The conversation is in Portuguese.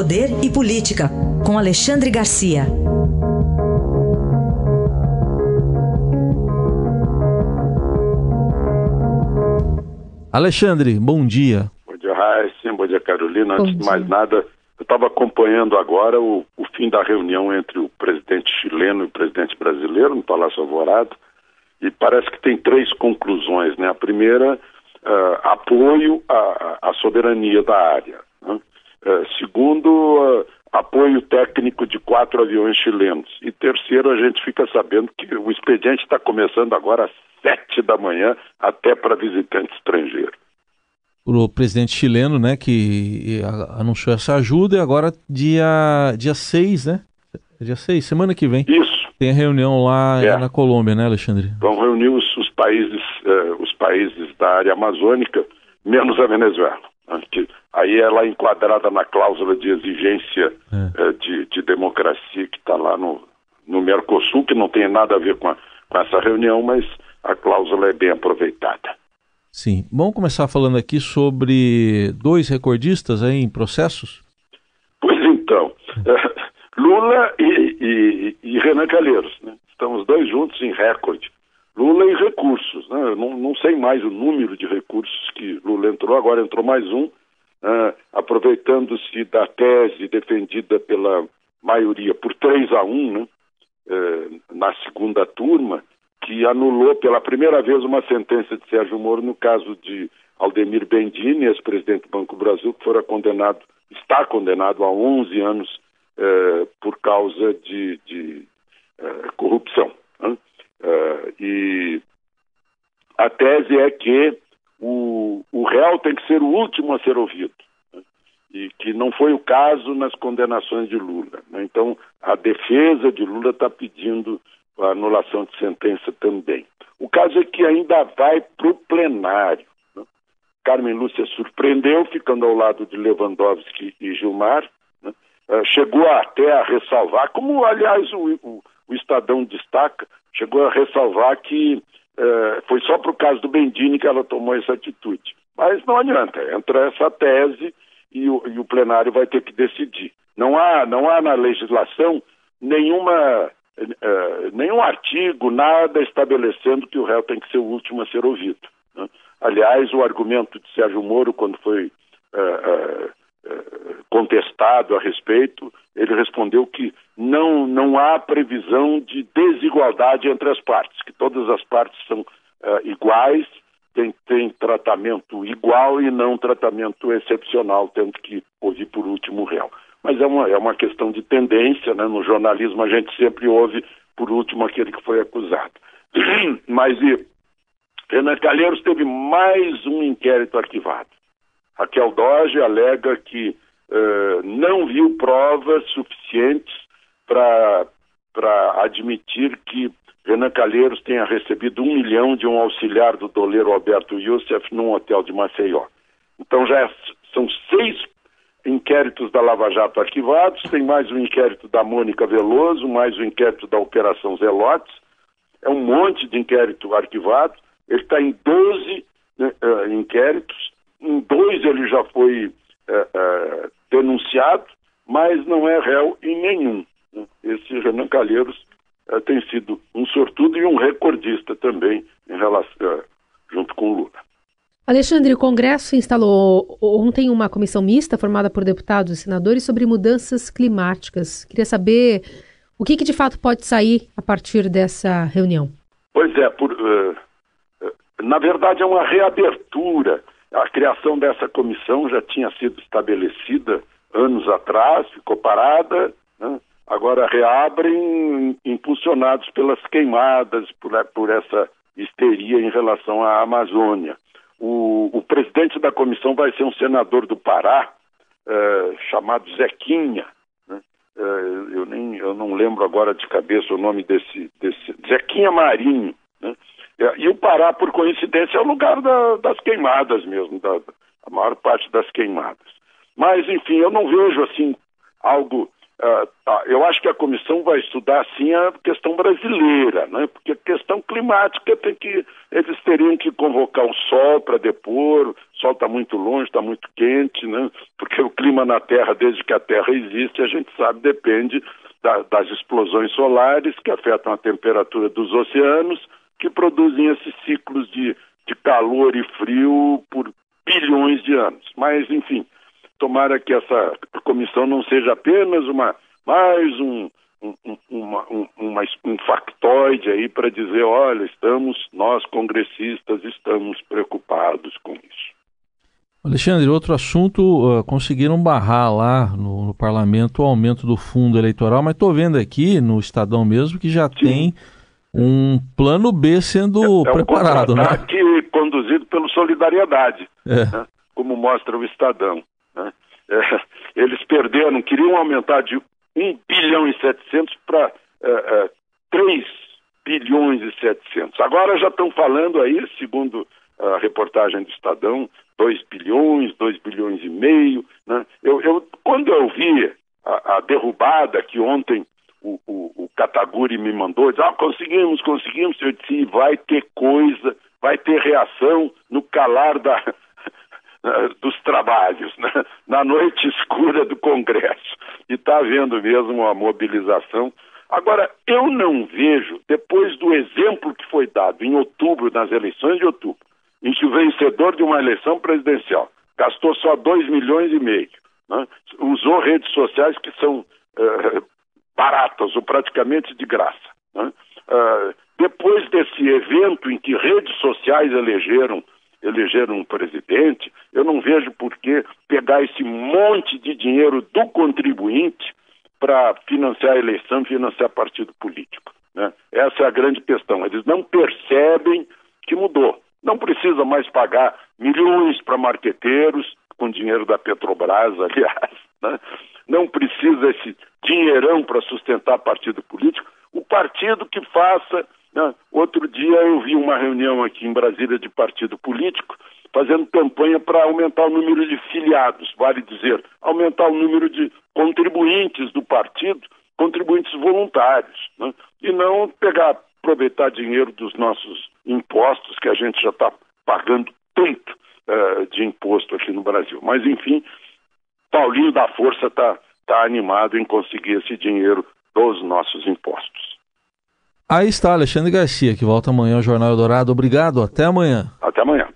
Poder e Política, com Alexandre Garcia. Alexandre, bom dia. Bom dia, Raíssa. Bom dia, Carolina. Antes de mais nada, eu estava acompanhando agora o, o, fim da reunião entre o presidente chileno e o presidente brasileiro no Palácio Alvorada e parece que tem três conclusões. Né? A primeira, uh, apoio à, à, soberania da área. Uh, segundo, uh, apoio técnico de quatro aviões chilenos. E terceiro, a gente fica sabendo que o expediente está começando agora às sete da manhã, até para visitante estrangeiro. O presidente chileno, né, que anunciou essa ajuda, e agora dia, dia 6, né? Dia 6, semana que vem. Isso. Tem a reunião lá é. na Colômbia, né, Alexandre? Vão reunir os, os países, uh, os países da área amazônica, menos a Venezuela. Que aí ela é enquadrada na cláusula de exigência é. uh, de, de, democracia que está lá no, no Mercosul, que não tem nada a ver com, a, com essa reunião, mas a cláusula é bem aproveitada. Sim. Vamos começar falando aqui sobre dois recordistas aí em processos? Pois então. Lula e, e, e Renan Calheiros. Né? Estamos dois juntos em recorde. Lula e recursos. Né? Não, não, sei mais o número de recursos que Lula entrou, agora entrou mais um, uh, aproveitando-se da tese defendida pela maioria por 3 a 1 né? uh, na segunda turma, que anulou pela primeira vez uma sentença de Sérgio Moro no caso de Aldemir Bendini, ex-presidente do Banco Brasil, que fora condenado, está condenado a 11 anos eh, por causa de, de eh, corrupção. Né? E a tese é que o, o réu tem que ser o último a ser ouvido. Né? E que não foi o caso nas condenações de Lula. Né? Então, a defesa de Lula está pedindo a anulação de sentença também. O caso é que ainda vai para o plenário. Né? Carmen Lúcia surpreendeu, ficando ao lado de Lewandowski e Gilmar, eh, chegou até a ressalvar, como aliás o, o, o Estadão destaca, chegou a ressalvar que uh, foi só para o caso do Bendini que ela tomou essa atitude. Mas não adianta, entra essa tese e o, e o plenário vai ter que decidir. Não há, não há na legislação nenhuma, uh, nenhum artigo, nada estabelecendo que o réu tem que ser o último a ser ouvido. Né? Aliás, o argumento de Sérgio Moro, quando foi uh, contestado a respeito, ele respondeu que não, não há previsão de desigualdade entre as partes, que todas as partes são uh, iguais, têm, têm tratamento igual e não tratamento excepcional, tendo que ouvir por último o réu. Mas é uma, é uma questão de tendência, né? no jornalismo a gente sempre ouve por último aquele que foi acusado. Mas e, Renan Calheiros teve mais um inquérito arquivado. Raquel Doge alega que uh, não viu provas suficientes para admitir que Renan Calheiros tenha recebido um milhão de um auxiliar do doleiro Alberto Youssef num hotel de Maceió. Então já é, são seis inquéritos da Lava Jato arquivados, tem mais um inquérito da Mônica Veloso, mais um inquérito da Operação Zelotes, é um monte de inquérito arquivado, ele está em 12 né, uh, inquéritos, em dois ele já foi uh, uh, denunciado, mas não é réu em nenhum. Esse Renan Calheiros uh, tem sido um sortudo e um recordista também em relação, junto com o Lula. Alexandre, o Congresso instalou ontem uma comissão mista formada por deputados e senadores sobre mudanças climáticas. Queria saber o que, que de fato pode sair a partir dessa reunião. Pois é, por, na verdade é uma reabertura a criação dessa comissão já tinha sido estabelecida anos atrás, ficou parada, né? agora reabrem, impulsionados pelas queimadas, por, por, essa histeria em relação à Amazônia. O, o, presidente da comissão vai ser um senador do Pará, é, chamado Zequinha. Né? É, eu, nem, eu não lembro agora de cabeça o nome desse, desse Zequinha Marinho. É, e o Pará, por coincidência, é o lugar da, das queimadas mesmo, da, a maior parte das queimadas. Mas, enfim, eu não vejo assim algo. Uh, tá, eu acho que a comissão vai estudar assim a questão brasileira, né? porque a questão climática tem que. Eles teriam que convocar o sol para depor, o sol está muito longe, está muito quente, né? porque o clima na Terra, desde que a Terra existe, a gente sabe, depende da, das explosões solares que afetam a temperatura dos oceanos, que produzem esses ciclos de, de calor e frio por bilhões de anos. Mas, enfim, tomara que essa comissão não seja apenas uma mais um, um, uma, um, uma, um factoide aí para dizer, olha, estamos, nós congressistas estamos preocupados com isso. Alexandre, outro assunto, uh, conseguiram barrar lá no, no, parlamento o aumento do fundo eleitoral, mas estou vendo aqui no Estadão mesmo que já Sim. tem um plano B sendo é, é preparado, um né? Conduzido pelo Solidariedade, é. né? como mostra o Estadão. Né? É, eles perderam, queriam aumentar de 1 bilhão e 700 para é, 3 bilhões e 700. Agora já estão falando aí, segundo a reportagem do Estadão, 2 bilhões, 2 bilhões e meio. Né? Eu, eu, quando eu vi a, a derrubada que ontem Kataguri me mandou, disse, ah, conseguimos, conseguimos, eu disse, vai ter coisa, vai ter reação no calar da, dos trabalhos, né? na noite escura do Congresso. E está havendo mesmo uma mobilização. Agora, eu não vejo, depois do exemplo que foi dado em outubro, nas eleições de outubro, em que o vencedor de uma eleição presidencial gastou só 2 milhões e meio, né? usou redes sociais que são uh, baratas ou praticamente de graça. Né? Uh, depois desse evento em que redes sociais elegeram elegeram um presidente, eu não vejo por que pegar esse monte de dinheiro do contribuinte para financiar a eleição, financiar partido político. Né? Essa é a grande questão. Eles não percebem que mudou. Não precisa mais pagar milhões para marqueteiros, com dinheiro da Petrobras, aliás. Né? Não precisa esse dinheirão para sustentar partido político. O partido que faça. Né? Outro dia eu vi uma reunião aqui em Brasília de partido político fazendo campanha para aumentar o número de filiados, vale dizer, aumentar o número de contribuintes do partido, contribuintes voluntários, né? e não pegar aproveitar dinheiro dos nossos impostos, que a gente já está pagando tanto uh, de imposto aqui no Brasil. Mas, enfim, Paulinho da Força está tá animado em conseguir esse dinheiro dos nossos impostos. Aí está Alexandre Garcia, que volta amanhã ao Jornal Eldorado. Obrigado, até amanhã. Até amanhã.